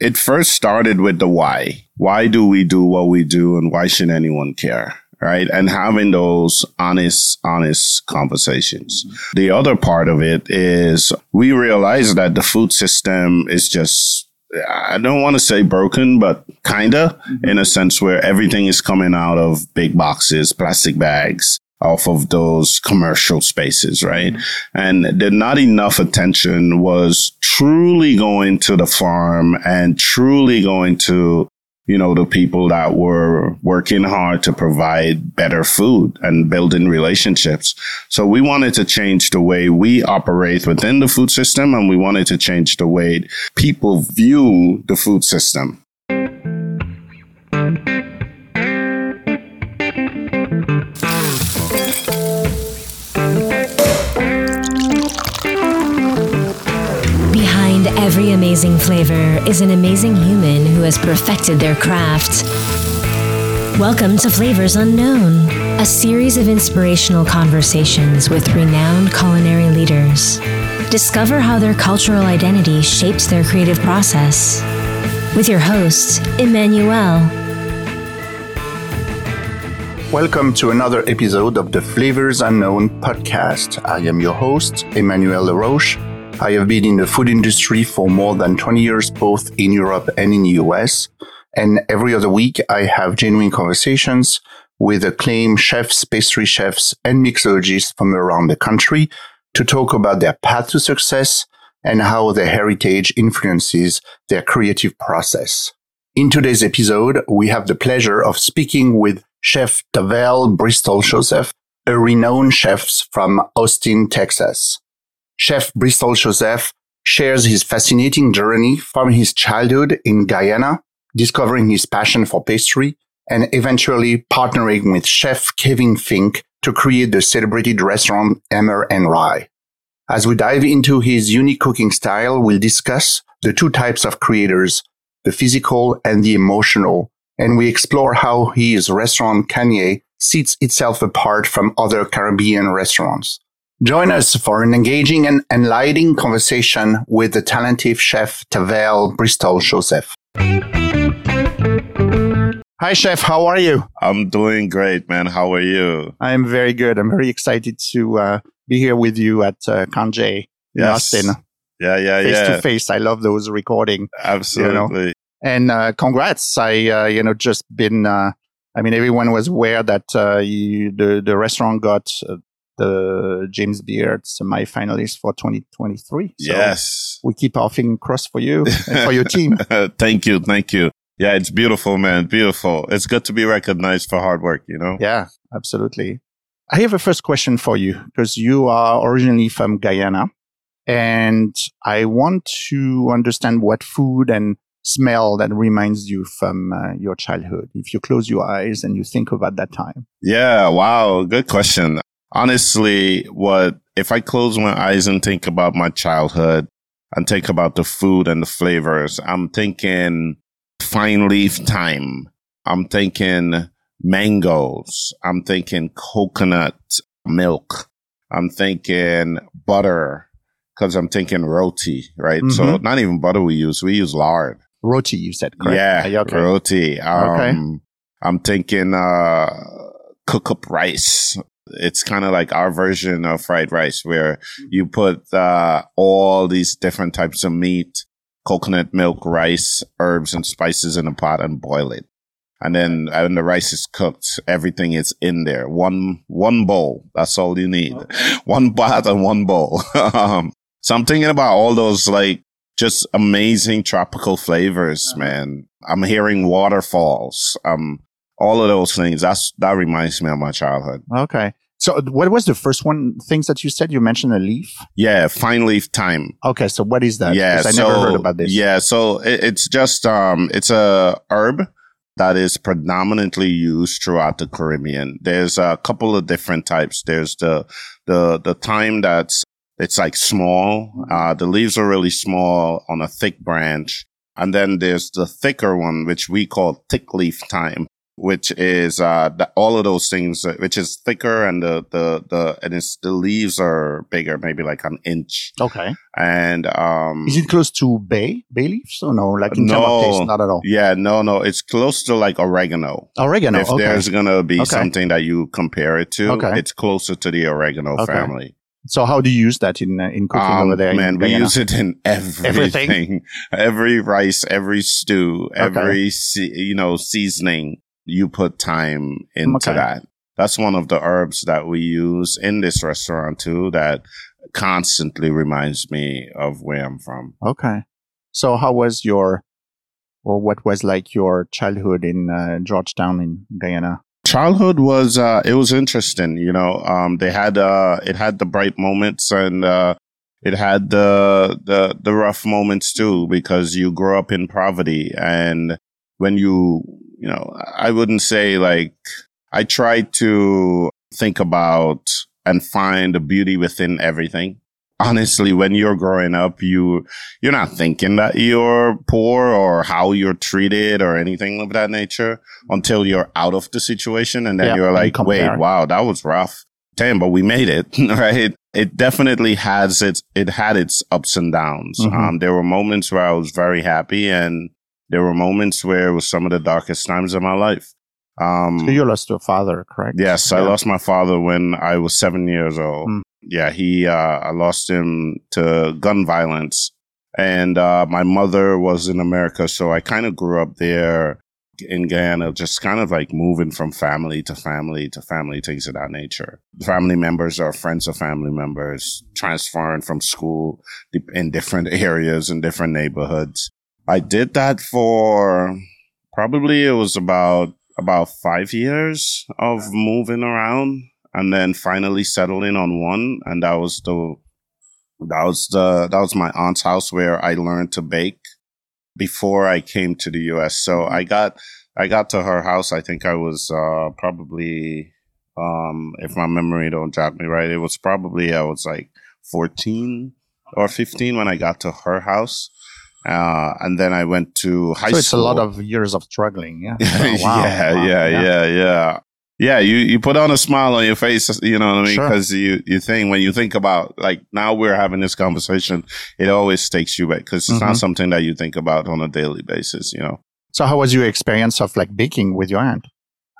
it first started with the why. Why do we do what we do and why should anyone care? Right. And having those honest, honest conversations. Mm-hmm. The other part of it is we realize that the food system is just I don't want to say broken, but kinda mm-hmm. in a sense where everything is coming out of big boxes, plastic bags, off of those commercial spaces, right? Mm-hmm. And the not enough attention was truly going to the farm and truly going to, you know, the people that were working hard to provide better food and building relationships. So we wanted to change the way we operate within the food system and we wanted to change the way people view the food system. Every amazing flavor is an amazing human who has perfected their craft. Welcome to Flavors Unknown, a series of inspirational conversations with renowned culinary leaders. Discover how their cultural identity shapes their creative process. With your host, Emmanuel. Welcome to another episode of the Flavors Unknown podcast. I am your host, Emmanuel LaRoche I have been in the food industry for more than 20 years, both in Europe and in the US. And every other week, I have genuine conversations with acclaimed chefs, pastry chefs, and mixologists from around the country to talk about their path to success and how their heritage influences their creative process. In today's episode, we have the pleasure of speaking with Chef Tavel Bristol Joseph, a renowned chef from Austin, Texas. Chef Bristol Joseph shares his fascinating journey from his childhood in Guyana, discovering his passion for pastry, and eventually partnering with chef Kevin Fink to create the celebrated restaurant Emmer and Rye. As we dive into his unique cooking style, we'll discuss the two types of creators, the physical and the emotional, and we explore how his restaurant Canje sets itself apart from other Caribbean restaurants. Join us for an engaging and enlightening conversation with the talented chef Tavel Bristol Joseph. Hi, chef. How are you? I'm doing great, man. How are you? I'm very good. I'm very excited to uh, be here with you at uh, Canje in yes. Austin. Yeah, yeah, face yeah. Face to face. I love those recording. Absolutely. You know? And uh, congrats. I, uh, you know, just been, uh, I mean, everyone was aware that uh, you, the, the restaurant got uh, the James Beard semi-finalist for 2023. So yes. We keep our fingers crossed for you and for your team. thank you. Thank you. Yeah, it's beautiful, man. Beautiful. It's good to be recognized for hard work, you know? Yeah, absolutely. I have a first question for you because you are originally from Guyana and I want to understand what food and smell that reminds you from uh, your childhood if you close your eyes and you think about that time yeah wow good question honestly, what if I close my eyes and think about my childhood and think about the food and the flavors, I'm thinking fine leaf thyme. I'm thinking mangoes. I'm thinking coconut milk. I'm thinking butter because I'm thinking roti, right? Mm-hmm. So not even butter we use. We use lard. Roti, you said, correct? Yeah, okay? roti. Um, okay. I'm thinking uh, cook up rice. It's kind of like our version of fried rice where you put uh, all these different types of meat, coconut milk, rice, herbs, and spices in a pot and boil it. And then when the rice is cooked, everything is in there. One, one bowl. That's all you need. One pot and one bowl. um, so I'm thinking about all those like just amazing tropical flavors, uh-huh. man. I'm hearing waterfalls. Um, all of those things. That's that reminds me of my childhood. Okay. So what was the first one things that you said? You mentioned a leaf. Yeah, fine leaf thyme. Okay, so what is that? Yeah, I so, never heard about this. Yeah, so it, it's just um, it's a herb that is predominantly used throughout the Caribbean. There's a couple of different types. There's the the the thyme that's it's like small. Uh, the leaves are really small on a thick branch. And then there's the thicker one, which we call thick leaf thyme which is uh the, all of those things, uh, which is thicker and the the the and it's the leaves are bigger, maybe like an inch. Okay. And um, Is it close to bay bay leaves or no? Like in terms No. of taste, not at all. yeah, no, no, it's close to like oregano. Oregano. if okay. there's gonna be Okay. something that you compare it to, Okay. it's closer to the oregano Okay. family. So how do you use that in uh, in cooking Um, over there? man, we use it in everything, Everything? every rice, every stew, Okay. every se- you know seasoning. You put thyme into Okay. that. That's one of the herbs that we use in this restaurant too. That constantly reminds me of where I'm from. Okay. So how was your, or what was like your childhood in uh, Georgetown in Guyana? childhood was uh it was interesting you know um they had uh it had the bright moments and uh it had the the the rough moments too because you grow up in poverty and when you you know i wouldn't say like i try to think about and find the beauty within everything. Honestly when you're growing up you you're not thinking that you're poor or how you're treated or anything of that nature until you're out of the situation and then Yeah, you're like wait wow that was rough. Damn but we made it right? It definitely has its it had its ups and downs. Mhm. um there were moments where i was very happy and there were moments where it was some of the darkest times of my life um So you lost your father, correct? Yes, I lost my father when I was seven years old. Mm. Yeah, he, uh, I lost him to gun violence. And, uh, my mother was in America. So I kind of grew up there in Guyana, just kind of like moving from family to family to family, things of that nature. Family members are friends of family members, transferring from school in different areas in different neighborhoods. I did that for probably it was about about five years of moving around and then finally settling on one and that was the that was the that was my aunt's house where I learned to bake before I came to the US. So I got I got to her house I think I was uh probably um if my memory don't jog me right it was probably I was like 14 or 15 when I got to her house. Uh, and then I went to high school. So it's a lot of years of struggling. Yeah. Oh, wow. yeah, Wow. yeah, yeah, yeah. Yeah, you, you put on a smile on your face, you know what I mean? Sure. Because you, you think, when you think about, like, now we're having this conversation, it always takes you back because it's Mhm. not something that you think about on a daily basis, you know? So how was your experience of like baking with your aunt?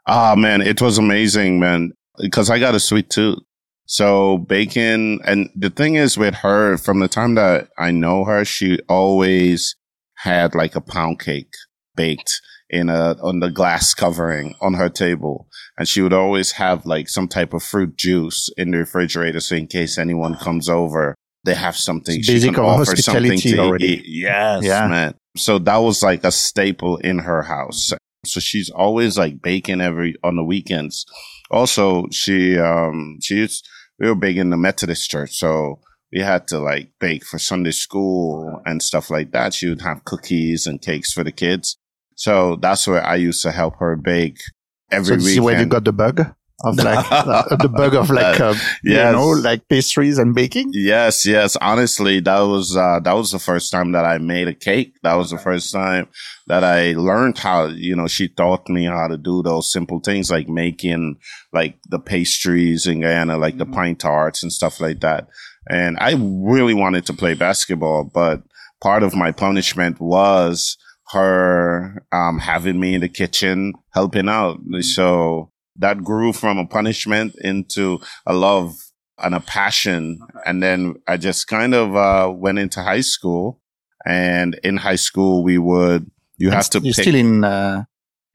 Ah, man, it was amazing, man. Because I got a sweet tooth. So Bacon, and the thing is with her, from the time that I know her, she always had like a pound cake baked in a, on the glass covering on her table. And she would always have like some type of fruit juice in the refrigerator. So in case anyone comes over, they have something. It's she basic can offer something hospitality to already. eat. Yes, Yeah. man. So that was like a staple in her house. So she's always like baking every on the weekends. Also, she um she's we were big in the Methodist church, so we had to like bake for Sunday school and stuff like that. She would have cookies and cakes for the kids. So that's where I used to help her bake So every this is where you got the bug of like uh, the bug of like uh, Yes. you know like pastries and baking. Yes, yes. Honestly, that was uh, that was the first time that I made a cake. That was the first time that I learned how. You know, she taught me how to do those simple things like making like the pastries in Guyana, like the Mhm. pine tarts and stuff like that. And I really wanted to play basketball, but part of my punishment was her um, having me in the kitchen helping out. So that grew from a punishment into a love and a passion. And then I just kind of uh, went into high school. And in high school, we would, you have to You're pick still in uh,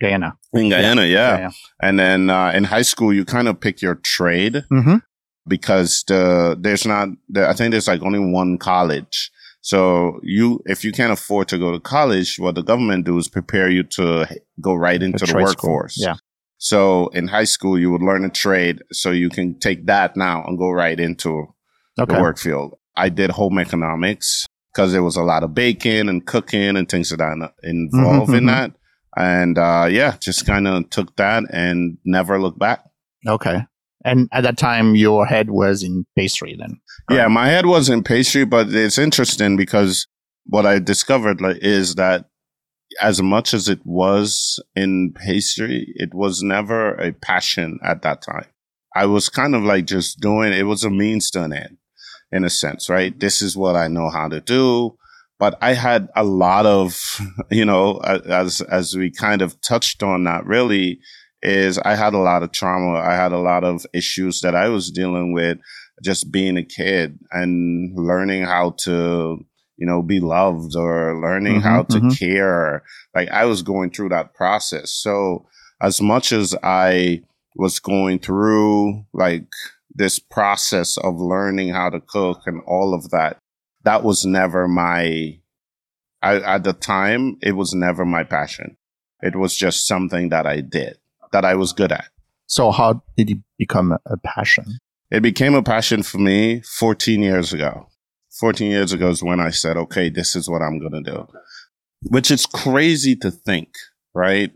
Guyana. in Guyana, yeah. yeah. And then uh, in high school, you kind of pick your trade Mm-hmm. because the there's not the, I think there's like only one college. So you if you can't afford to go to college, what the government do is prepare you to go right into the school. workforce. Yeah. So in high school, you would learn a trade, so you can take that now and go right into Okay. the work field. I did home economics because there was a lot of baking and cooking and things that involved in mhm. that. And uh, yeah, just kind of took that and never looked back. Okay. And at that time, your head was in pastry then. Yeah, my head was in pastry, but it's interesting because what I discovered like, is that as much as it was in pastry, it was never a passion at that time. I was kind of like just doing it was a means to an end in a sense, right? This is what I know how to do. But I had a lot of, you know, as as we kind of touched on that really is I had a lot of trauma. I had a lot of issues that I was dealing with just being a kid and learning how to you know, be loved or learning mm-hmm, how to mm-hmm. care. Like I was going through that process. So as much as I was going through like this process of learning how to cook and all of that, that was never my, I, at the time, it was never my passion. It was just something that I did that I was good at. So how did it become a passion? It became a passion for me 14 years ago. 14 years ago is when I said, okay, this is what I'm going to do, which is crazy to think, right?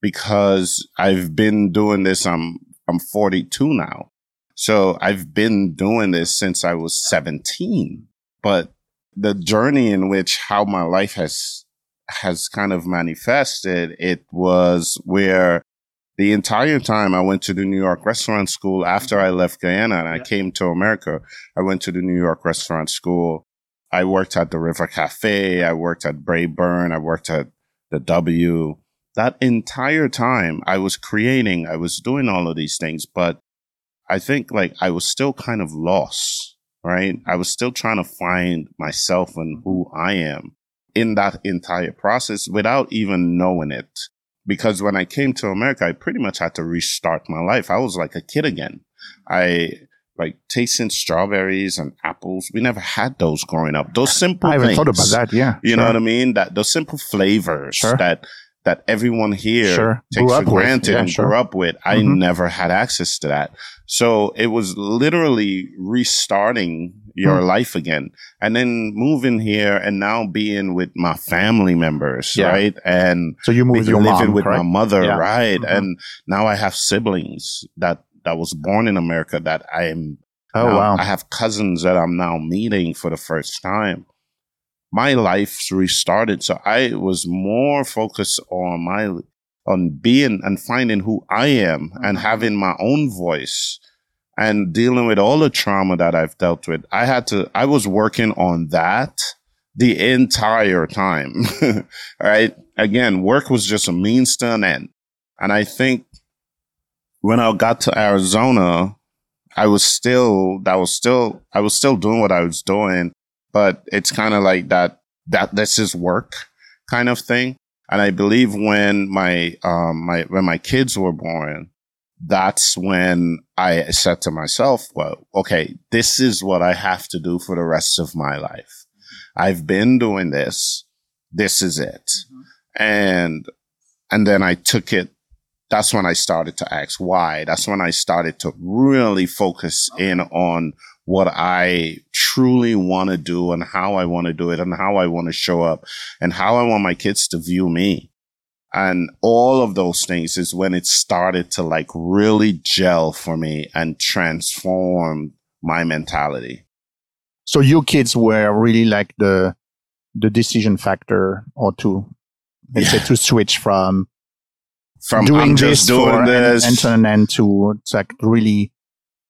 Because I've been doing this. I'm, I'm 42 now. So I've been doing this since I was 17, but the journey in which how my life has, has kind of manifested, it was where the entire time I went to the New York restaurant school after I mm-hmm. left Guyana and I came to America, I went to the New York restaurant school. I worked at the River Cafe. I worked at Braeburn. I worked at the W. That entire time I was creating, I was doing all of these things, but I think like I was still kind of lost, right? I was still trying to find myself and who I am in that entire process without even knowing it because when I came to America, I pretty much had to restart my life. I was like a kid again. I like tasting strawberries and apples. We never had those growing up. Those simple. I haven't things, thought about that. Yeah, you sure. know what I mean. That those simple flavors sure. that that everyone here sure. takes for granted yeah, and grew up with. I mm-hmm. never had access to that. So it was literally restarting your mm. life again and then moving here and now being with my family members, yeah. right? And so you moved your living mom, with correct? my mother, yeah. right? Mm-hmm. And now I have siblings that, that was born in America that I am. Oh, now, wow. I have cousins that I'm now meeting for the first time my life's restarted. So I was more focused on my, on being and finding who I am and mm-hmm. having my own voice and dealing with all the trauma that I've dealt with. I had to, I was working on that the entire time. right. Again, work was just a means to an end. And I think when I got to Arizona, I was still, that was still, I was still doing what I was doing but it's kind of like that, that this is work kind of thing. And I believe when my, um, my, when my kids were born, that's when I said to myself, well, okay, this is what I have to do for the rest of my life. I've been doing this. This is it. Mm-hmm. And, and then I took it. That's when I started to ask why. That's when I started to really focus okay. in on what I truly want to do and how I want to do it and how I want to show up and how I want my kids to view me. And all of those things is when it started to like really gel for me and transform my mentality. So your kids were really like the, the decision factor or to, let's yeah. say to switch from, from doing I'm just doing this and, and, and, and to, to like really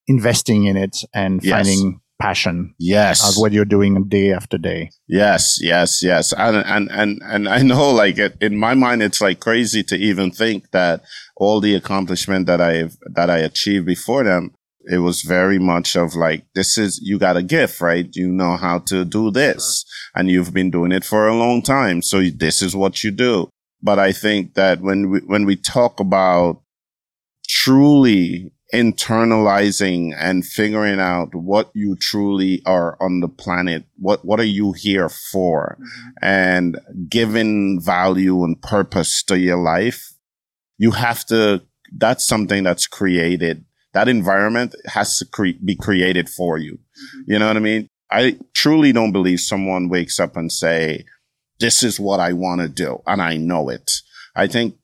investing in it and yes. finding passion. Yes. Of what you're doing day after day. Yes, yes, yes. And and and and I know like it, in my mind it's like crazy to even think that all the accomplishment that I've that I achieved before them it was very much of like this is you got a gift right you know how to do this and you've been doing it for a long time so this is what you do but i think that when we when we talk about truly internalizing and figuring out what you truly are on the planet. What, what are you here for? Mm-hmm. And giving value and purpose to your life. You have to, that's something that's created. That environment has to cre- be created for you. Mm-hmm. You know what I mean? I truly don't believe someone wakes up and say, this is what I want to do. And I know it. I think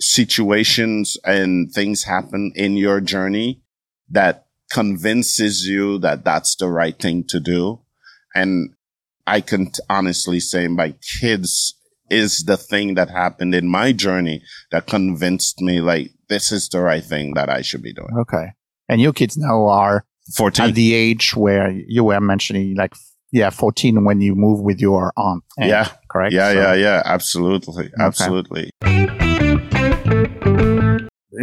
situations and things happen in your journey that convinces you that that's the right thing to do. And I can honestly say my kids is the thing that happened in my journey that convinced me like this is the right thing that I should be doing. Okay. And your kids now are 14. at the age where you were mentioning like yeah 14 when you move with your aunt Yeah. correct yeah, So yeah, yeah. Absolutely. Absolutely.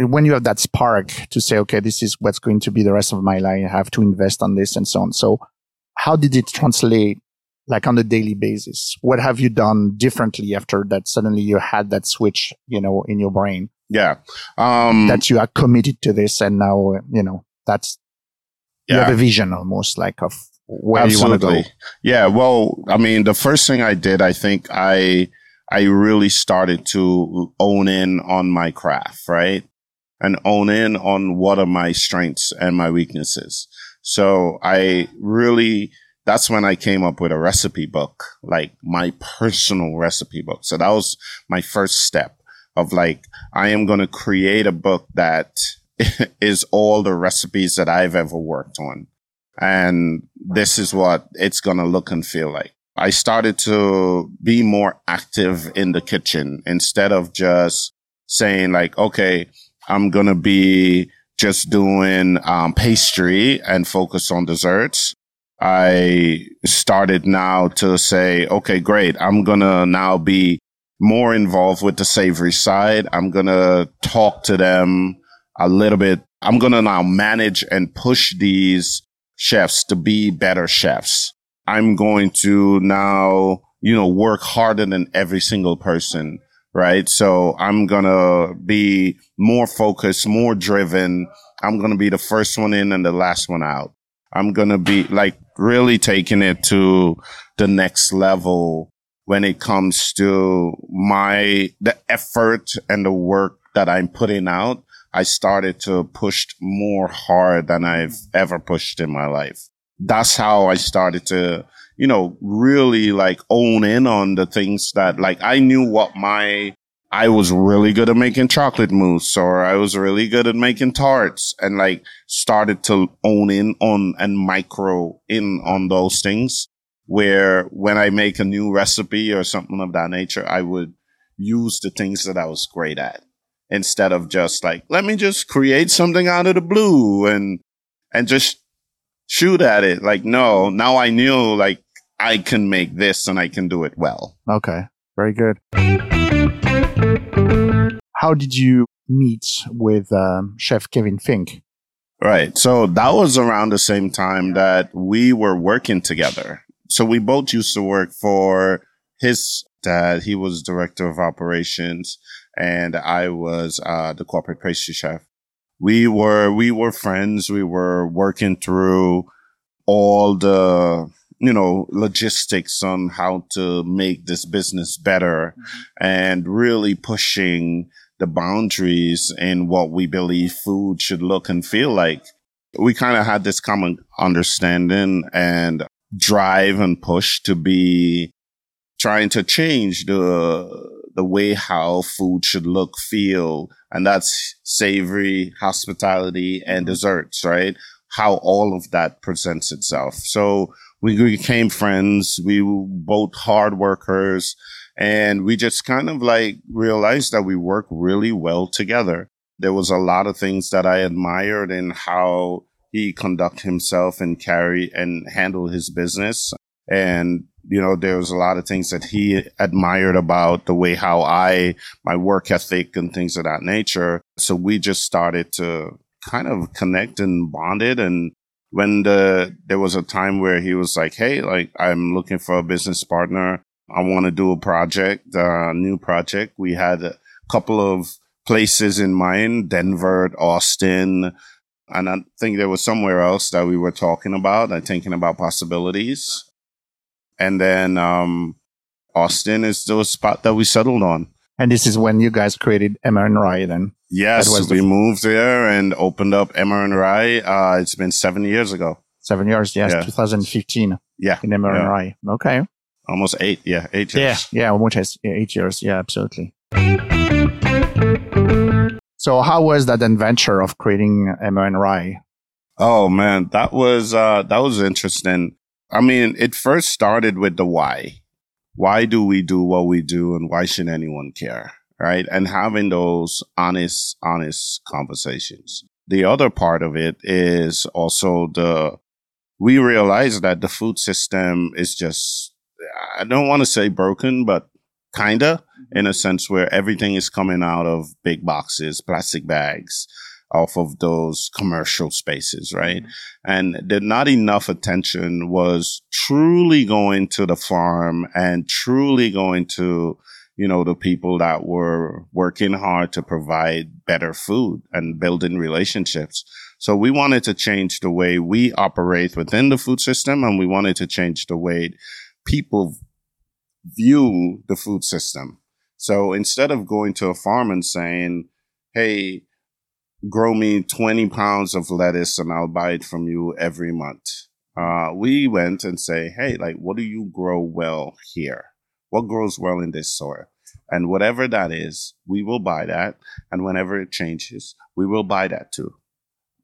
When you have that spark to say okay this is what's going to be the rest of my life i have to invest on this and so on so how did it translate like on a daily basis what have you done differently after that suddenly you had that switch you know in your brain Yeah. Um, that you are committed to this and now you know that's you have a vision almost like of where you want to go Yeah. Well, I mean, the first thing I did, I think I, I really started to own in on my craft, right? And own in on what are my strengths and my weaknesses. So I really, that's when I came up with a recipe book, like my personal recipe book. So that was my first step of like, I am going to create a book that is all the recipes that I've ever worked on. And this is what it's going to look and feel like. I started to be more active in the kitchen instead of just saying like, okay, I'm going to be just doing um, pastry and focus on desserts. I started now to say, okay, great. I'm going to now be more involved with the savory side. I'm going to talk to them a little bit. I'm going to now manage and push these chefs to be better chefs. I'm going to now, you know, work harder than every single person. Right. So I'm going to be more focused, more driven. I'm going to be the first one in and the last one out. I'm going to be like really taking it to the next level when it comes to my, the effort and the work that I'm putting out. I started to push more hard than I've ever pushed in my life. That's how I started to, you know, really like own in on the things that like I knew what my, I was really good at making chocolate mousse or I was really good at making tarts and like started to own in on and micro in on those things where when I make a new recipe or something of that nature, I would use the things that I was great at instead of just like, let me just create something out of the blue and, and just shoot at it. Like, no, now I knew like I can make this and I can do it well. Okay, very good. How did you meet with um, Chef Kevin Fink? Right. So that was around the same time that we were working together. So we both used to work for his dad. He was director of operations and I was uh, the corporate pastry chef. We were we were friends. We were working through all the you know logistics on how to make this business better, mm-hmm. and really pushing the boundaries in what we believe food should look and feel like. We kind of had this common understanding and drive and push to be trying to change the the way how food should look, feel, and that's savory, hospitality, and desserts, right? How all of that presents itself. So we became friends. We were both hard workers and we just kind of like realized that we work really well together. There was a lot of things that I admired in how he conduct himself and carry and handle his business. And you know, there was a lot of things that he admired about the way how I, my work ethic and things of that nature. So we just started to kind of connect and bonded. And when the, there was a time where he was like, Hey, like I'm looking for a business partner. I want to do a project, a uh, new project. We had a couple of places in mind, Denver, Austin. And I think there was somewhere else that we were talking about and thinking about possibilities. And then um, Austin is the spot that we settled on. And this is when you guys created Emmer and Rye then? Yes, the we f- moved there and opened up Emmer and Rye. Uh, it's been seven years ago. Seven years, yes, Yeah. 2015 Yeah, in Emmer and Yeah. Rye. Okay. almost eight. Yeah, eight years. yeah, yeah, almost eight years. Yeah, absolutely. So how was that adventure of creating Emmer and Rye? Oh man, that was uh, that was interesting. I mean, it first started with the why. why do we do what we do and why should anyone care? Right. And having those honest, honest conversations. The other part of it is also the, we realize that the food system is just, I don't want to say broken, but kinda mm-hmm. in a sense where everything is coming out of big boxes, plastic bags, off of those commercial spaces, right? Mm-hmm. And that not enough attention was truly going to the farm and truly going to, you know, the people that were working hard to provide better food and building relationships. So we wanted to change the way we operate within the food system and we wanted to change the way people view the food system. So instead of going to a farm and saying, Hey, grow me 20 pounds of lettuce and I'll buy it from you every month. Uh, we went and say, Hey, like, what do you grow well here? What grows well in this soil? And whatever that is, we will buy that. And whenever it changes, we will buy that too.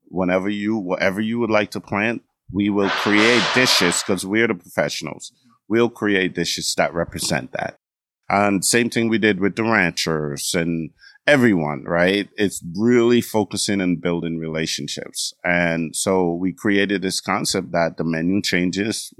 Whenever you, whatever you would like to plant, we will create dishes because we're the professionals. We'll create dishes that represent that. And same thing we did with the ranchers and everyone, right? It's really focusing and building relationships. And so we created this concept that the menu changes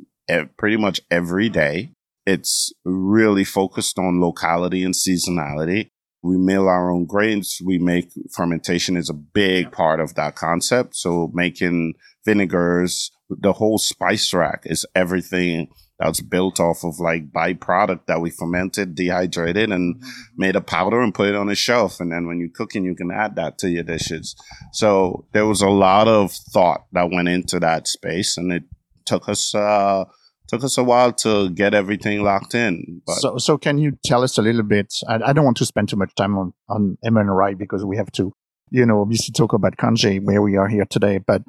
pretty much every day. It's really focused on locality and seasonality. We mill our own grains. We make fermentation is a big part of that concept. So making vinegars, the whole spice rack is everything that's built off of like byproduct that we fermented, dehydrated, and mm-hmm. made a powder and put it on a shelf. And then when you're cooking, you can add that to your dishes. So there was a lot of thought that went into that space, and it took us uh, took us a while to get everything locked in. But so, so can you tell us a little bit? I, I don't want to spend too much time on on Emmer and Rye because we have to, you know, obviously talk about Canje where we are here today, but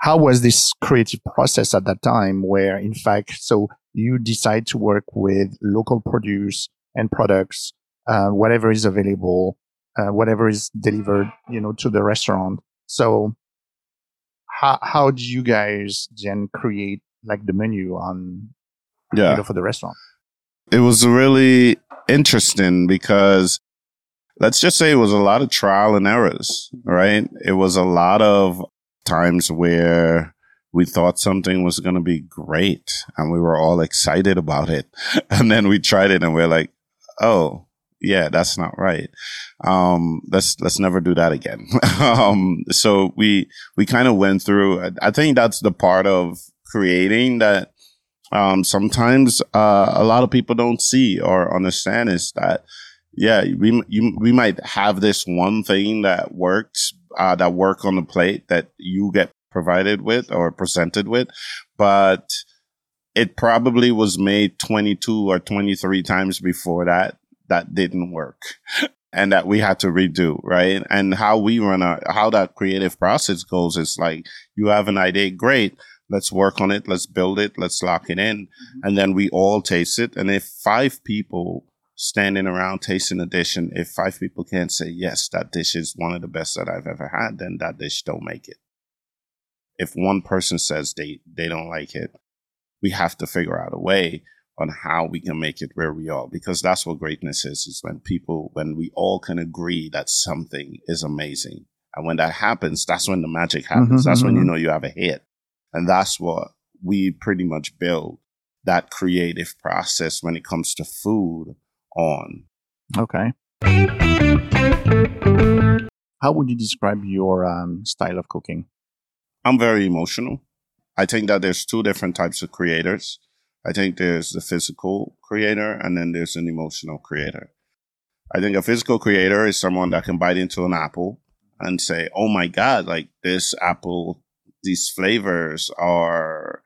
how was this creative process at that time where in fact so you decide to work with local produce and products uh, whatever is available uh, whatever is delivered you know to the restaurant? So how how do you guys then create like the menu on yeah. you know, for the restaurant? It was really interesting because let's just say it was a lot of trial and errors right? It was a lot of times where we thought something was going to be great and we were all excited about it. And then we tried it and we're like, oh, yeah, that's not right. Um, let's, let's never do that again. um, so we, we kind of went through, I think that's the part of creating that, um, sometimes, uh, a lot of people don't see or understand is that, yeah, we, you, we might have this one thing that works, uh, that work on the plate that you get provided with or presented with, but it probably was made 22 or 23 times before that that didn't work and that we had to redo, right? And how we run our, how that creative process goes is like, you have an idea, great. Let's work on it. Let's build it. Let's lock it in. Mm-hmm. And then we all taste it. And if five people standing around tasting a dish and if five people can't say yes that dish is one of the best that i've ever had then that dish don't make it if one person says they they don't like it we have to figure out a way on how we can make it where we are because that's what greatness is is when people when we all can agree that something is amazing and when that happens that's when the magic happens mm-hmm, that's mm-hmm. when you mm-hmm. know you have a hit and that's what we pretty much build that creative process when it comes to food on. Okay. How would you describe your um, style of cooking? I'm very emotional. I think that there's two different types of creators. I think there's the physical creator and then there's an emotional creator. I think a physical creator is someone that can bite into an apple and say, Oh my God, like this apple, these flavors are,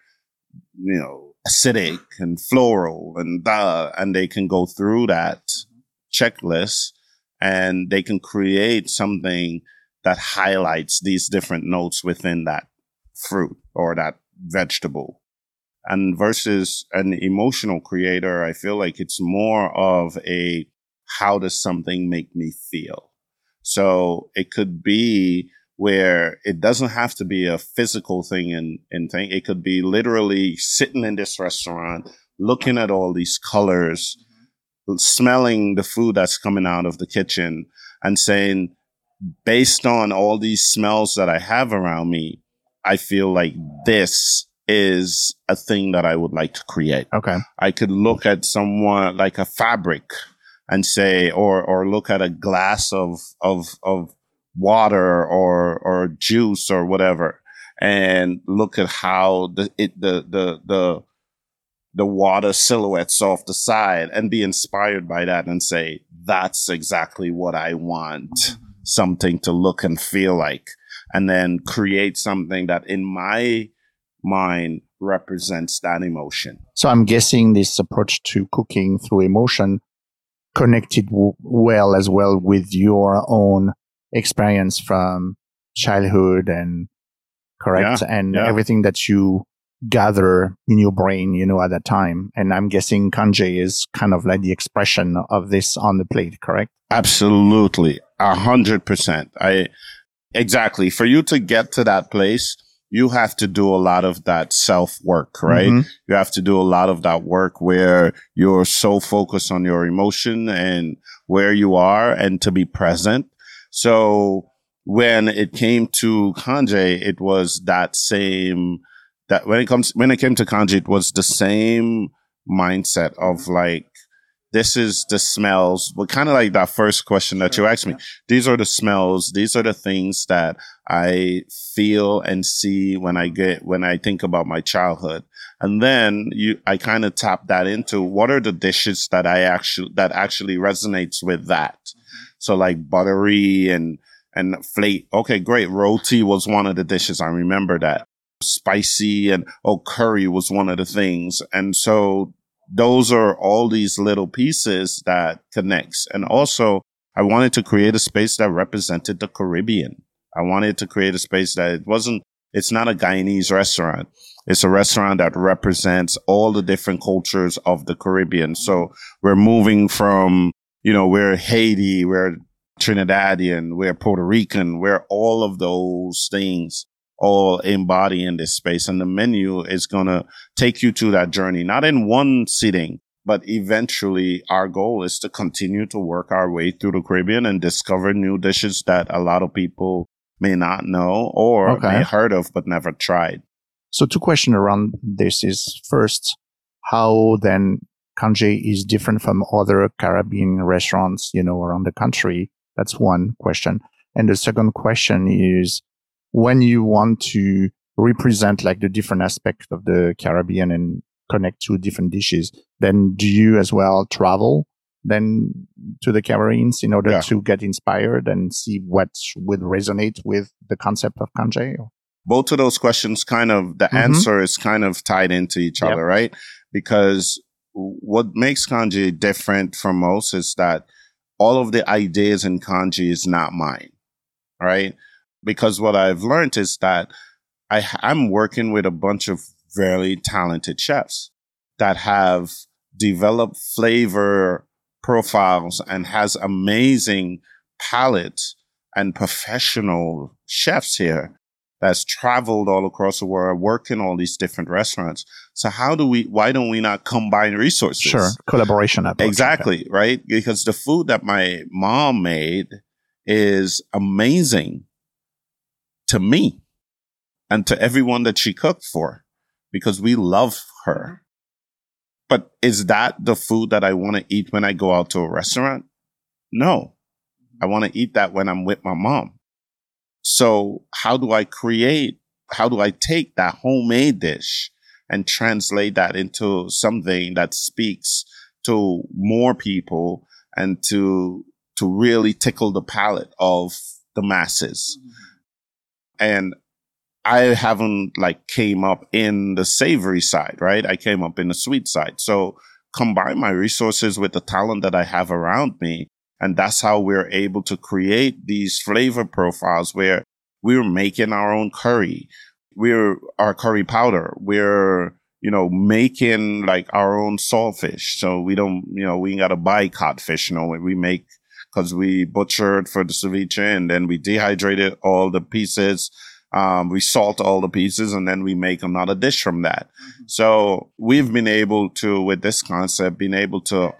you know, acidic and floral and and they can go through that checklist and they can create something that highlights these different notes within that fruit or that vegetable. And versus an emotional creator, I feel like it's more of a how does something make me feel? So it could be where it doesn't have to be a physical thing and, and thing. It could be literally sitting in this restaurant looking at all these colors, smelling the food that's coming out of the kitchen and saying, based on all these smells that I have around me, I feel like this is a thing that I would like to create. Okay. I could look at someone like a fabric and say, or, or look at a glass of, of, of water or, or juice or whatever and look at how the, it, the, the, the, the water silhouettes off the side and be inspired by that and say, that's exactly what I want something to look and feel like. And then create something that in my mind represents that emotion. So I'm guessing this approach to cooking through emotion connected w- well as well with your own experience from childhood and correct Yeah, and yeah. everything that you gather in your brain you know at that time and i'm guessing Canje is kind of like the expression of this on the plate correct Absolutely. A hundred percent. I, exactly. For you to get to that place, you have to do a lot of that self work, right? Mhm. You have to do a lot of that work where you're so focused on your emotion and where you are and to be present. So when it came to Canje, it was that same, that when it comes, when it came to Canje, it was the same mindset of like, this is the smells, but kind of like that first question that you asked me. These are the smells. These are the things that I feel and see when I get, when I think about my childhood. And then you, I kind of tap that into what are the dishes that I actually, that actually resonates with that. So like buttery and, and flake. Okay, great. Roti was one of the dishes. I remember that. Spicy and oh, curry was one of the things. And so those are all these little pieces that connects. And also I wanted to create a space that represented the Caribbean. I wanted to create a space that it wasn't, it's not a Guyanese restaurant. It's a restaurant that represents all the different cultures of the Caribbean. So we're moving from, you know, we're Haiti, we're Trinidadian, we're Puerto Rican, we're all of those things all embody in this space. And the menu is going to take you to that journey, not in one sitting, but eventually our goal is to continue to work our way through the Caribbean and discover new dishes that a lot of people may not know or Okay. may heard of, but never tried. So two questions around this is first, how then Canje is different from other Caribbean restaurants, you know, around the country. That's one question. And the second question is when you want to represent like the different aspect of the Caribbean and connect to different dishes, then do you as well travel then to the Caribbeans in order Yeah. to get inspired and see what would resonate with the concept of Canje? both of those questions kind of the Mhm. answer is kind of tied into each Yep. other, right? Because what makes Canje different from most is that all of the ideas in Canje is not mine, right? Because what I've learned is that I, I'm working with a bunch of very talented chefs that have developed flavor profiles and has amazing palate and professional chefs here that's traveled all across the world, work in all these different restaurants. So how do we, why don't we not combine resources? Sure. Collaboration approach. Exactly, right? Because the food that my mom made is amazing to me and to everyone that she cooked for because we love her. Mm-hmm. But is that the food that I want to eat when I go out to a restaurant? No. I want to eat that when I'm with my mom. So how do I create, how do I take that homemade dish and translate that into something that speaks to more people and to, to really tickle the palate of the masses? Mm-hmm. And I haven't like came up in the savory side, right? I came up in the sweet side. So combine my resources with the talent that I have around me. And that's how we're able to create these flavor profiles where we're making our own curry. We're our curry powder. We're, you know, making like our own saltfish. So we don't, you know, we ain't got to buy codfish. You know, we make because we butchered for the ceviche and then we dehydrated all the pieces Um, we salt all the pieces and then we make another dish from that. Mm-hmm. So we've been able to, with this concept, been able to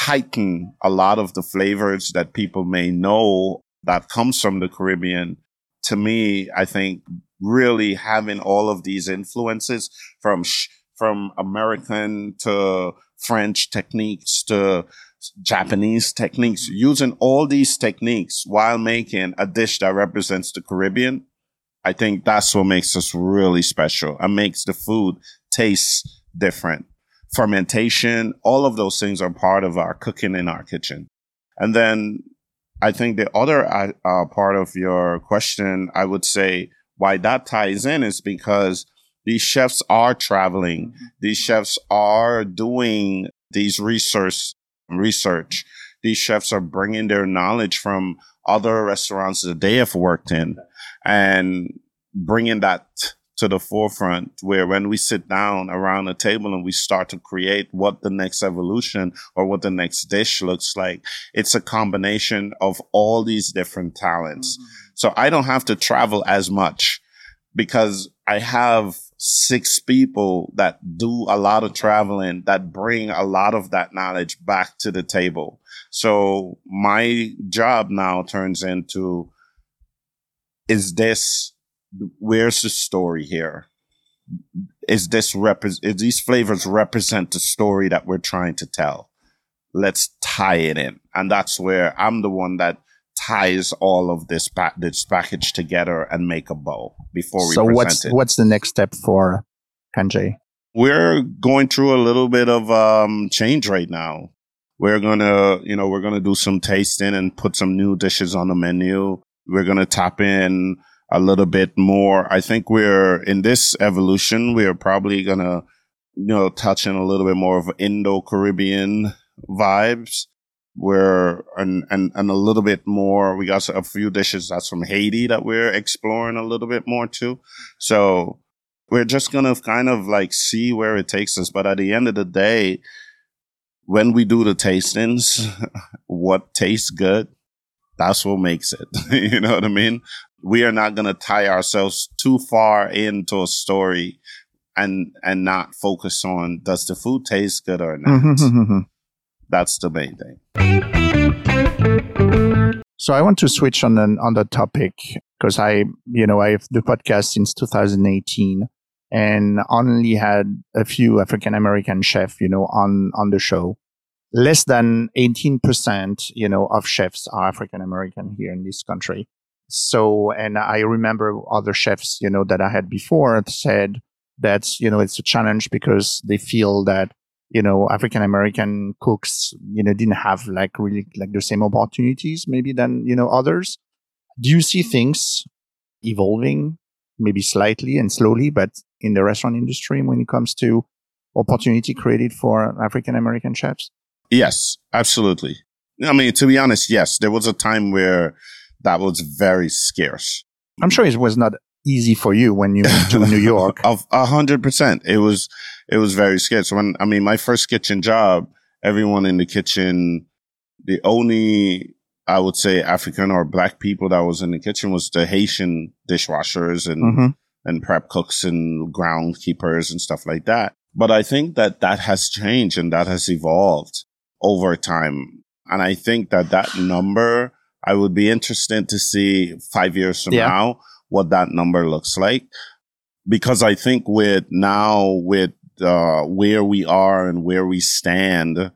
heighten a lot of the flavors that people may know that comes from the Caribbean. To me, I think really having all of these influences from sh- from American to French techniques to Japanese techniques, using all these techniques while making a dish that represents the Caribbean. I think that's what makes us really special and makes the food taste different. Fermentation, all of those things are part of our cooking in our kitchen. And then I think the other uh, uh part of your question, I would say why that ties in is because these chefs are traveling. Mm-hmm. These chefs are doing these research research. These chefs are bringing their knowledge from other restaurants that they have worked in and bringing that to the forefront where when we sit down around a table and we start to create what the next evolution or what the next dish looks like, it's a combination of all these different talents. Mm-hmm. So I don't have to travel as much because I have six people that do a lot of traveling that bring a lot of that knowledge back to the table. So my job now turns into is this where's the story here? Is this represent is these flavors represent the story that we're trying to tell? Let's tie it in. And that's where I'm the one that ties all of this pa- this package together and make a bow before we so what's it. what's the next step for Canje? We're going through a little bit of um, change right now. We're gonna, you know, we're gonna do some tasting and put some new dishes on the menu. We're gonna tap in a little bit more. I think we're in this evolution. We're probably gonna, you know, touch in a little bit more of Indo Caribbean vibes we're and, and and a little bit more. We got a few dishes that's from Haiti that we're exploring a little bit more too. So we're just gonna kind of like see where it takes us. But at the end of the day, when we do the tastings, what tastes good, that's what makes it. you know what I mean? We are not gonna tie ourselves too far into a story and and not focus on does the food taste good or not. Mm-hmm. That's the main thing. So I want to switch on the, on the topic because I, you know, I have the podcast since 2018 and only had a few African American chefs, you know, on, on the show. Less than 18%, you know, of chefs are African American here in this country. So, and I remember other chefs, you know, that I had before said that, you know, it's a challenge because they feel that you know, African American cooks, you know, didn't have like really like the same opportunities maybe than, you know, others. Do you see things evolving maybe slightly and slowly, but in the restaurant industry when it comes to opportunity created for African American chefs? Yes, absolutely. I mean, to be honest, yes, there was a time where that was very scarce. I'm sure it was not easy for you when you moved to New York. Of a hundred percent, it was it was very scarce. When I mean, my first kitchen job, everyone in the kitchen, the only I would say African or black people that was in the kitchen was the Haitian dishwashers and mm-hmm. and prep cooks and groundkeepers and stuff like that. But I think that that has changed and that has evolved over time. And I think that that number, I would be interested to see five years from yeah. now what that number looks like. Because I think with now with uh, where we are and where we stand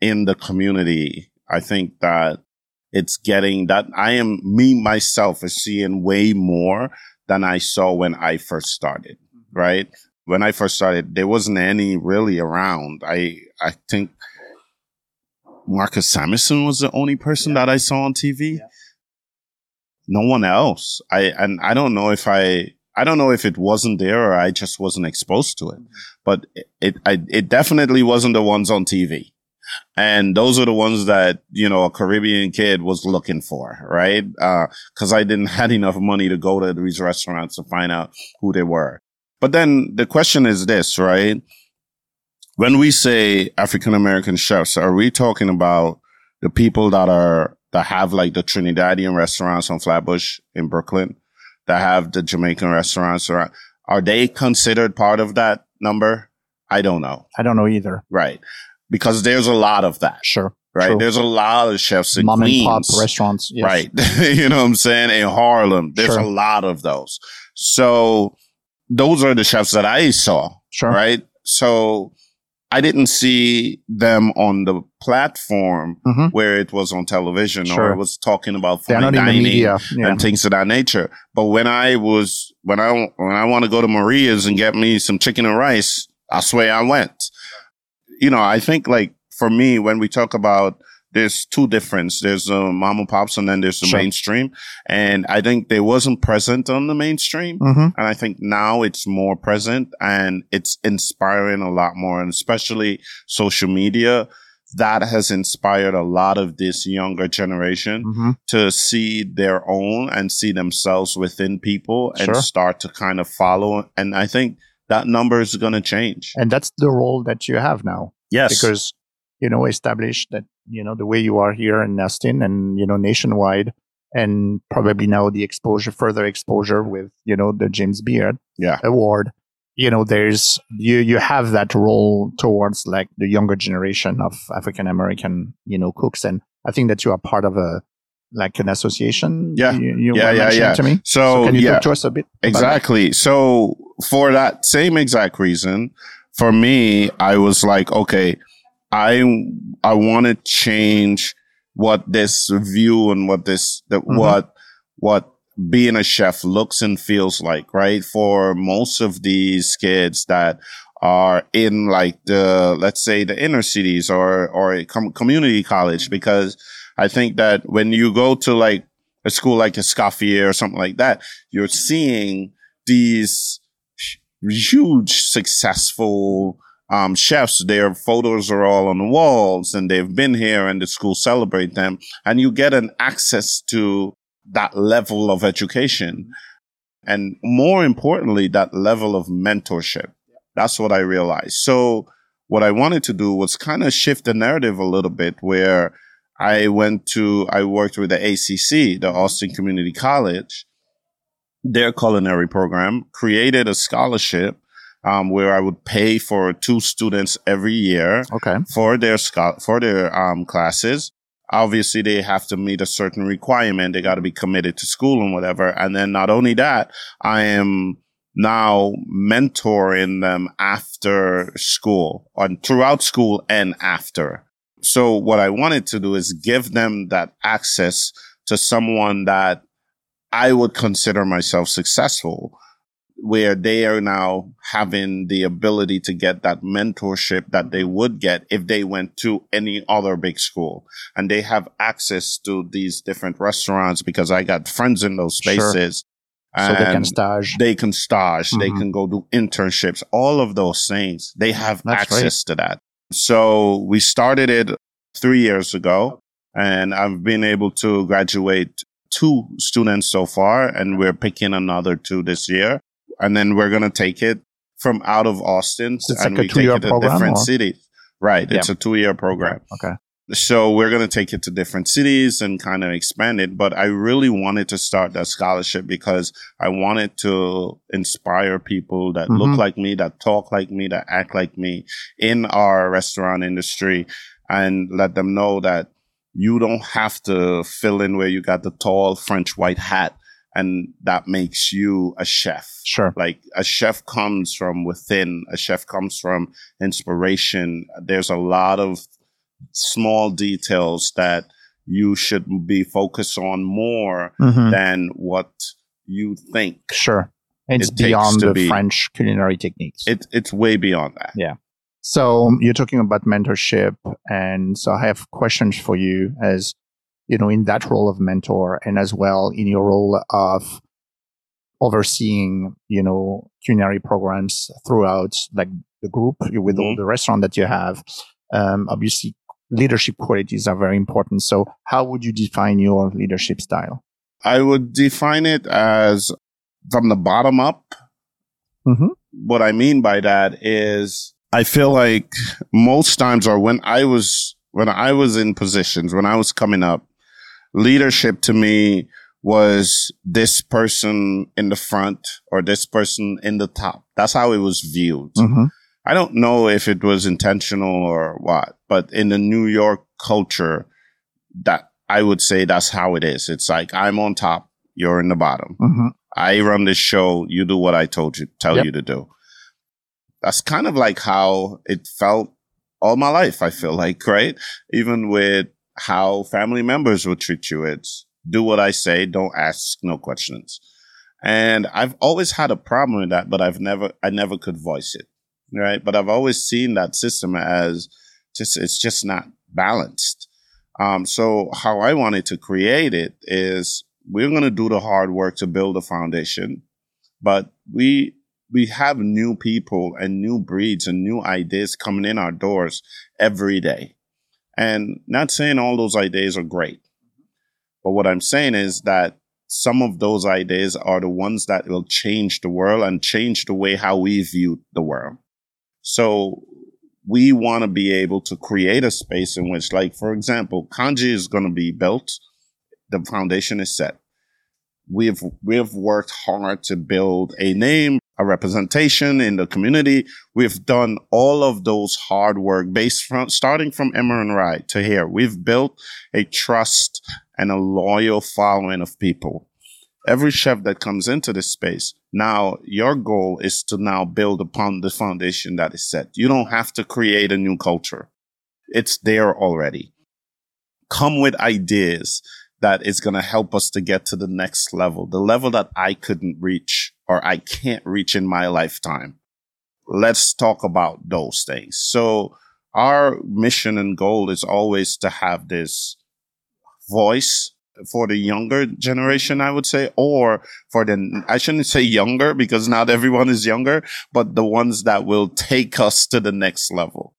in the community, I think that it's getting that I am me myself is seeing way more than I saw when I first started. Right. When I first started, there wasn't any really around. I, I think Marcus Samuelsson was the only person yeah. that I saw on TV. Yeah no one else. I and I don't know if I I don't know if it wasn't there or I just wasn't exposed to it, but it it, I, it definitely wasn't the ones on TV. And those are the ones that, you know, a Caribbean kid was looking for, right? Uh, cause I didn't had enough money to go to these restaurants to find out who they were. But then the question is this, right? When we say African American chefs, are we talking about the people that are that have like the Trinidadian restaurants on Flatbush in Brooklyn that have the Jamaican restaurants around, are they considered part of that number? I don't know. I don't know either. Right. Because there's a lot of that. Sure. Right. True. There's a lot of chefs in Mom Queens. and pop restaurants. Yes. Right. you know what I'm saying? In Harlem, there's Sure. a lot of those. So those are the chefs that I saw. Sure. Right. So I didn't see them on the platform Mhm. where it was on television or it was talking about fine not the dining media. Yeah. and things of that nature. But when I was, when I, when I want to go to Maria's and get me some chicken and rice, I swear I went. You know, I think like for me, when we talk about there's two difference. There's the mom and pops and then there's the Sure. mainstream. And I think they wasn't present on the mainstream. hmm And I think now it's more present and it's inspiring a lot more. And especially social media, that has inspired a lot of this younger generation hmm to see their own and see themselves within people and Sure. start to kind of follow. And I think that number is going to change. And that's the role that you have now. Yes. because you know establish that you know the way you are here in Austin and you know nationwide and probably now the exposure further exposure with you know the James Beard Yeah. award you know there's you you have that role towards like the younger generation of African American you know cooks and I think that you are part of a like an association Yeah. you, you Yeah, yeah, yeah. to me so, can you yeah. talk to us a bit? Exactly. So for that same exact reason, for me, I was like, okay, I I want to change what this view and what this that Mhm. what what being a chef looks and feels like, right? For most of these kids that are in like the let's say the inner cities or or a com- community college because I think that when you go to like a school like Escoffier or something like that, you're seeing these huge successful um, chefs. Their photos are all on the walls and they've been here and the school celebrate them and you get an access to that level of education. And more importantly, that level of mentorship. That's what I realized. So what I wanted to do was kind of shift the narrative a little bit where I went to, I worked with the ACC, the Austin Community College, their culinary program, created a scholarship um, where I would pay for two students every year okay for their scho- for their um, classes. Obviously, they have to meet a certain requirement. They got to be committed to school and whatever. And then not only that, I am now mentoring them after school or throughout school and after. So what I wanted to do is give them that access to someone that I would consider myself successful where they are now having the ability to get that mentorship that they would get if they went to any other big school. And they have access to these different restaurants because I got friends in those Sure. spaces. so they can stage they can stage, they Mhm. can go do internships, all of those things. They have That's access to that. So we started it three years ago and I've been able to graduate two students so far and we're picking another two this year. And then we're going to take it from out of Austin So it's and like a we take two-year it to different or? cities. Right. Yeah. It's a two year program. okay So we're going to take it to different cities and kind of expand it. But I really wanted to start that scholarship because I wanted to inspire people that Mhm. look like me, that talk like me, that act like me in our restaurant industry and let them know that you don't have to fill in where you got the tall French white hat and that makes you a chef. sure Like a chef comes from within, a chef comes from inspiration. There's a lot of small details that you should be focused on more Mhm. than what you think. Sure. It's It beyond the be- French culinary techniques. It, it's way beyond that. Yeah. So you're talking about mentorship. And so I have questions for you as, you know, in that role of mentor and as well in your role of overseeing, you know, culinary programs throughout like the group with all Mhm. the restaurant that you have. Um, obviously leadership qualities are very important. So how would you define your leadership style? I would define it as from the bottom up. Mhm. What I mean by that is I feel like most times or when I was when I was in positions, when I was coming up, leadership to me was this person in the front or this person in the top. That's how it was viewed. Mm-hmm. I don't know if it was intentional or what, but in the New York culture, that I would say that's how it is. It's like I'm on top, you're in the bottom. Mm-hmm. I run this show, you do what I told you, tell Yep. you to do. That's kind of like how it felt all my life, I feel like, right? Even with how family members would treat you. It's do what I say, don't ask no questions. And I've always had a problem with that, but I've never, I never could voice it. Right. But I've always seen that system as just, it's just not balanced. Um, so how I wanted to create it is we're going to do the hard work to build a foundation, but we, we have new people and new breeds and new ideas coming in our doors every day. And not saying all those ideas are great, but what I'm saying is that some of those ideas are the ones that will change the world and change the way how we view the world. So we want to be able to create a space in which, like, for example, Canje is going to be built. The foundation is set. We've, we've worked hard to build a name, a representation in the community. We've done all of those hard work based from starting from and Rye to here. We've built a trust and a loyal following of people. Every chef that comes into this space, now your goal is to now build upon the foundation that is set. You don't have to create a new culture. It's there already. Come with ideas that is going to help us to get to the next level, the level that I couldn't reach or I can't reach in my lifetime. Let's talk about those things. So our mission and goal is always to have this voice for the younger generation, I would say, or for the, I shouldn't say younger because not everyone is younger, but the ones that will take us to the next level.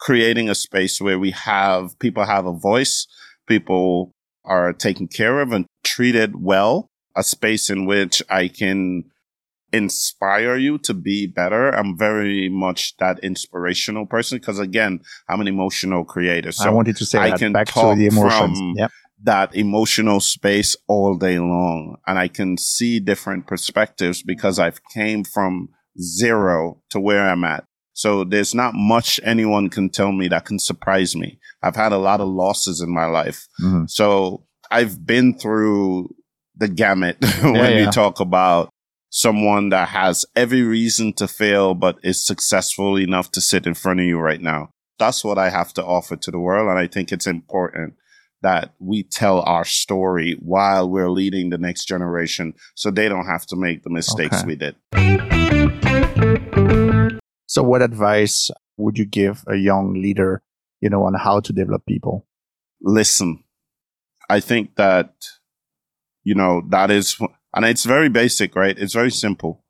Creating a space where we have people have a voice, people are taken care of and treated well, a space in which I can inspire you to be better. I'm very much that inspirational person because again, I'm an emotional creator. So I wanted to say I that can back to the emotions. from- Yep. that emotional space all day long and I can see different perspectives because I've came from zero to where I'm at. So there's not much anyone can tell me that can surprise me. I've had a lot of losses in my life. Mhm. So I've been through the gamut when yeah. you talk about someone that has every reason to fail, but is successful enough to sit in front of you right now. That's what I have to offer to the world. And I think it's important that we tell our story while we're leading the next generation so they don't have to make the mistakes Okay. we did. So, what advice would you give a young leader, you know, on how to develop people? listen. I think that, you know, that is, and it's very basic, right? It's very simple,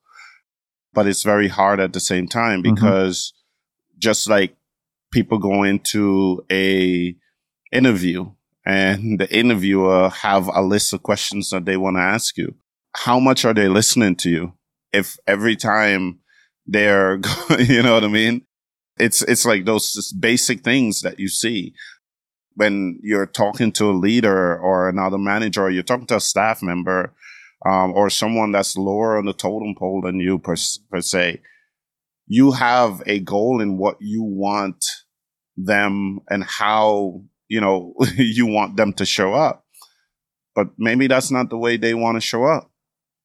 but it's very hard at the same time Mhm. because just like people go into a interview and the interviewer have a list of questions that they want to ask you. How much are they listening to you? If every time they're, you know what I mean? It's, it's like those basic things that you see when you're talking to a leader or another manager, or you're talking to a staff member, um, or someone that's lower on the totem pole than you per, per se, you have a goal in what you want them and how, you know, you want them to show up. But maybe that's not the way they want to show up.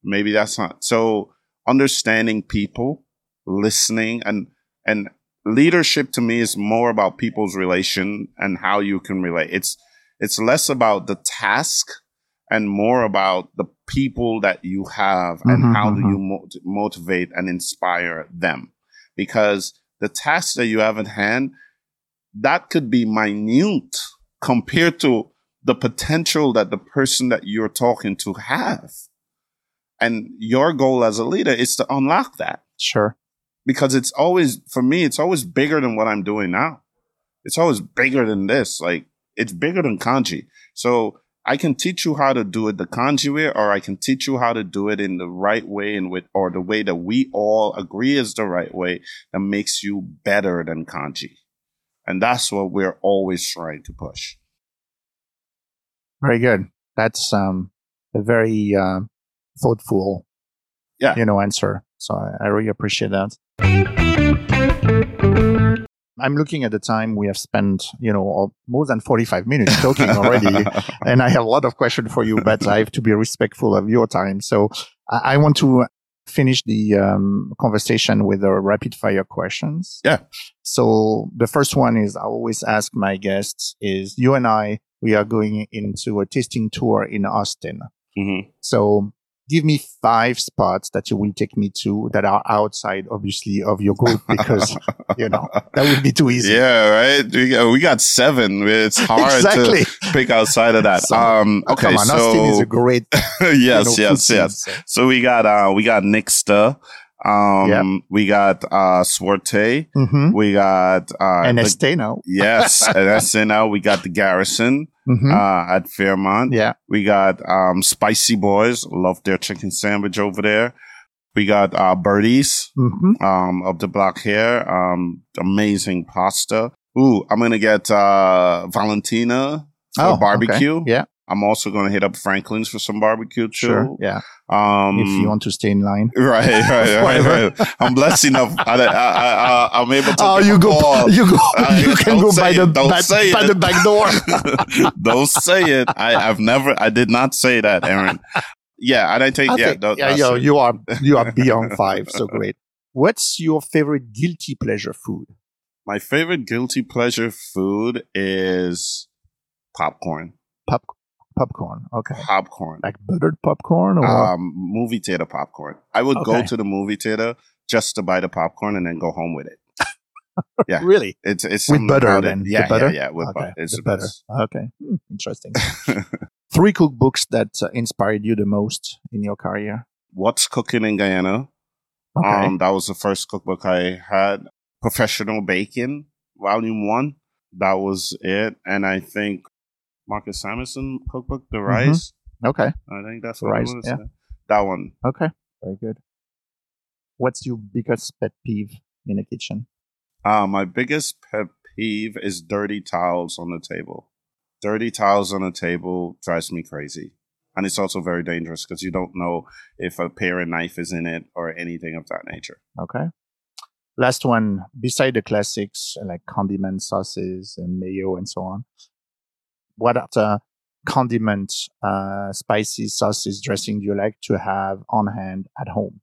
Maybe that's not. So understanding people, listening and, and leadership to me is more about people's relation and how you can relate. It's it's less about the task and more about the people that you have and Mhm, how do mhm. you mo- motivate and inspire them. Because the task that you have at hand, that could be minute compared to the potential that the person that you're talking to have. And your goal as a leader is to unlock that Sure. Because it's always for me it's always bigger than what i'm doing now it's always bigger than this like it's bigger than Canje so i can teach you how to do it the Canje way or i can teach you how to do it in the right way and with or the way that we all agree is the right way that makes you better than Canje and that's what we're always trying to push Very good. That's um, a very uh, thoughtful, Yeah. you know, answer. So I, I really appreciate that. I'm looking at the time we have spent, you know, more than 45 minutes talking already. and I have a lot of questions for you, but I have to be respectful of your time. So I, want to finish the um, conversation with the rapid fire questions. Yeah. So the first one is I always ask my guests is you and I, we are going into a tasting tour in Austin. Mhm. So give me five spots that you will take me to that are outside, obviously, of your group because, you know, that would be too easy. Yeah, right. We got, we got seven. It's hard exactly. to pick outside of that. So- um, Oh, okay, come on, so Austin is a great, you yes, know, food yes, yes. so- So we got uh we got Nixta. Um Yep. we got uh Suerte. Mhm. We got uh And the- now. yes, and now. We got the Garrison Mhm. uh at Fairmont. yeah. We got um Spicy Boys, love their chicken sandwich over there. We got uh Birdies hmm um of the block here. Um amazing pasta. Ooh, I'm gonna get uh Valentina for Oh, okay. barbecue. Yeah. I'm also gonna hit up Franklin's for some barbecue too. Sure. Yeah. Um, if you want to stay in line. Right, right, right, right. I'm blessed enough. I, I, I, I, am able to. Oh, you go, call. you go, Uh, you can go by it, the back, by the back door. don't say it. I, I've never. I did not say that, Aaron. Yeah, and I take. Yeah, Okay. tho- yeah, yo, it. you are you are beyond five, so great. What's your favorite guilty pleasure food? My favorite guilty pleasure food is popcorn. Pop popcorn. Okay, Popcorn. like buttered popcorn or Um, movie theater popcorn. I would go to the movie theater just to buy the popcorn and then go home with it. yeah. really It's it's with butter then? Yeah, with butter? yeah, yeah. With okay, butter. It's the butter. Okay, Hmm, interesting. Three cookbooks that uh, inspired you the most in your career. What's cooking in Guyana? Okay, Um, that was the first cookbook I had. Professional Baking, Volume One. That was it. And I think Marcus Samuelsson cookbook, The Mhm. Rice. okay, I think that's The what Rice, it was. yeah. That one. okay, very good. What's your biggest pet peeve in the kitchen? Uh, my biggest pet peeve is dirty towels on the table. Dirty towels on the table drives me crazy. And it's also very dangerous because you don't know if a pair of knife is in it or anything of that nature. Okay. Last one, beside the classics like condiment sauces and mayo and so on, what other condiment, uh, spices, sauces, dressing do you like to have on hand at home?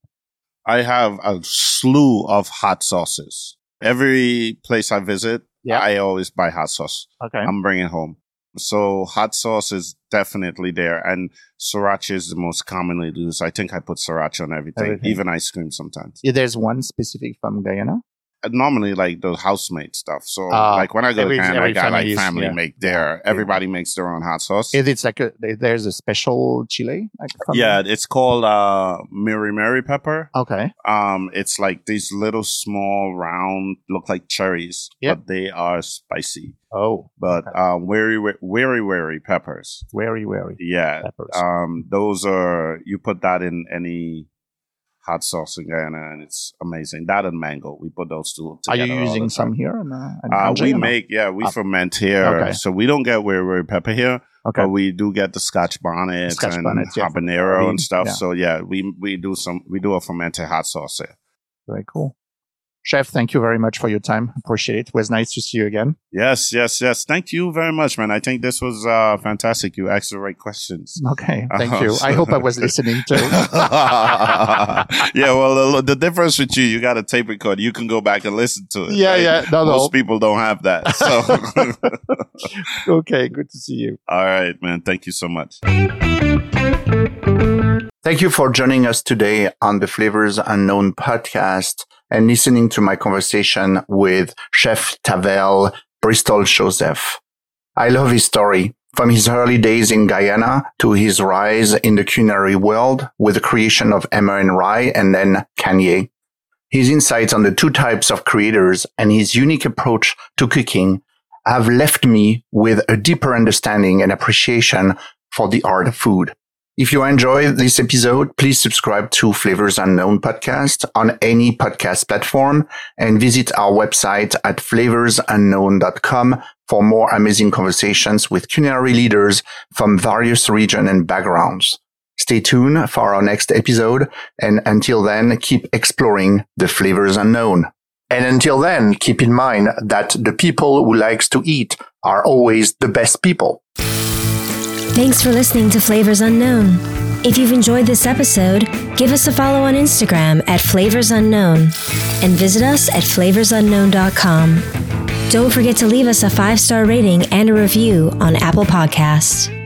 I have a slew of hot sauces. Every place I visit, Yeah. I always buy hot sauce. Okay. I'm bringing home. So hot sauce is definitely there, and sriracha is the most commonly used. I think I put sriracha on everything, Everything. even ice cream sometimes. Yeah, there's one specific from Guyana. Normally, like the housemate stuff. So, Ah, like when I go every- to Canada, I got like family yeah. make their. Everybody makes their own hot sauce. Is it like a, there's a special chili? Like yeah, it's called uh, wiri wiri pepper. Okay. Um, it's like these little small round, look like cherries, Yep. but they are spicy. Oh, But Okay. um, very, very, very peppers. very, very Yeah. peppers. Um, those are you put that in any hot sauce in Guyana, and it's amazing. That and mango, we put those two together. Are you using some here? In, uh, in Uh, we make, yeah, we Ah. ferment here, Okay. so we don't get wiri wiri pepper here, Okay. but we do get the Scotch bonnet Scotch and bonnets, habanero curry, and stuff. yeah. So yeah, we we do some we do a fermented hot sauce here. Very cool. Chef, thank you very much for your time. Appreciate it. It was nice to see you again. Yes, yes, yes. Thank you very much, man. I think this was uh, fantastic. You asked the right questions. Okay. Thank you. I hope I was listening too. yeah, well, the, the difference with you, you got a tape recorder. You can go back and listen to it. Yeah, right? yeah. No, no. Most people don't have that. So, okay. Good to see you. all right, man. Thank you so much. Thank you for joining us today on the Flavors Unknown podcast and listening to my conversation with Chef Tavel Bristol Joseph. I love his story from his early days in Guyana to his rise in the culinary world with the creation of Emmer and Rye and then Canje. His insights on the two types of creators and his unique approach to cooking have left me with a deeper understanding and appreciation for the art of food. If you enjoyed this episode, please subscribe to Flavors Unknown podcast on any podcast platform and visit our website at flavorsunknown.com for more amazing conversations with culinary leaders from various regions and backgrounds. Stay tuned for our next episode. And until then, keep exploring the flavors unknown. And until then, keep in mind that the people who likes to eat are always the best people. Thanks for listening to Flavors Unknown. If you've enjoyed this episode, give us a follow on Instagram at Flavors Unknown and visit us at flavorsunknown.com. Don't forget to leave us a five star rating and a review on Apple Podcasts.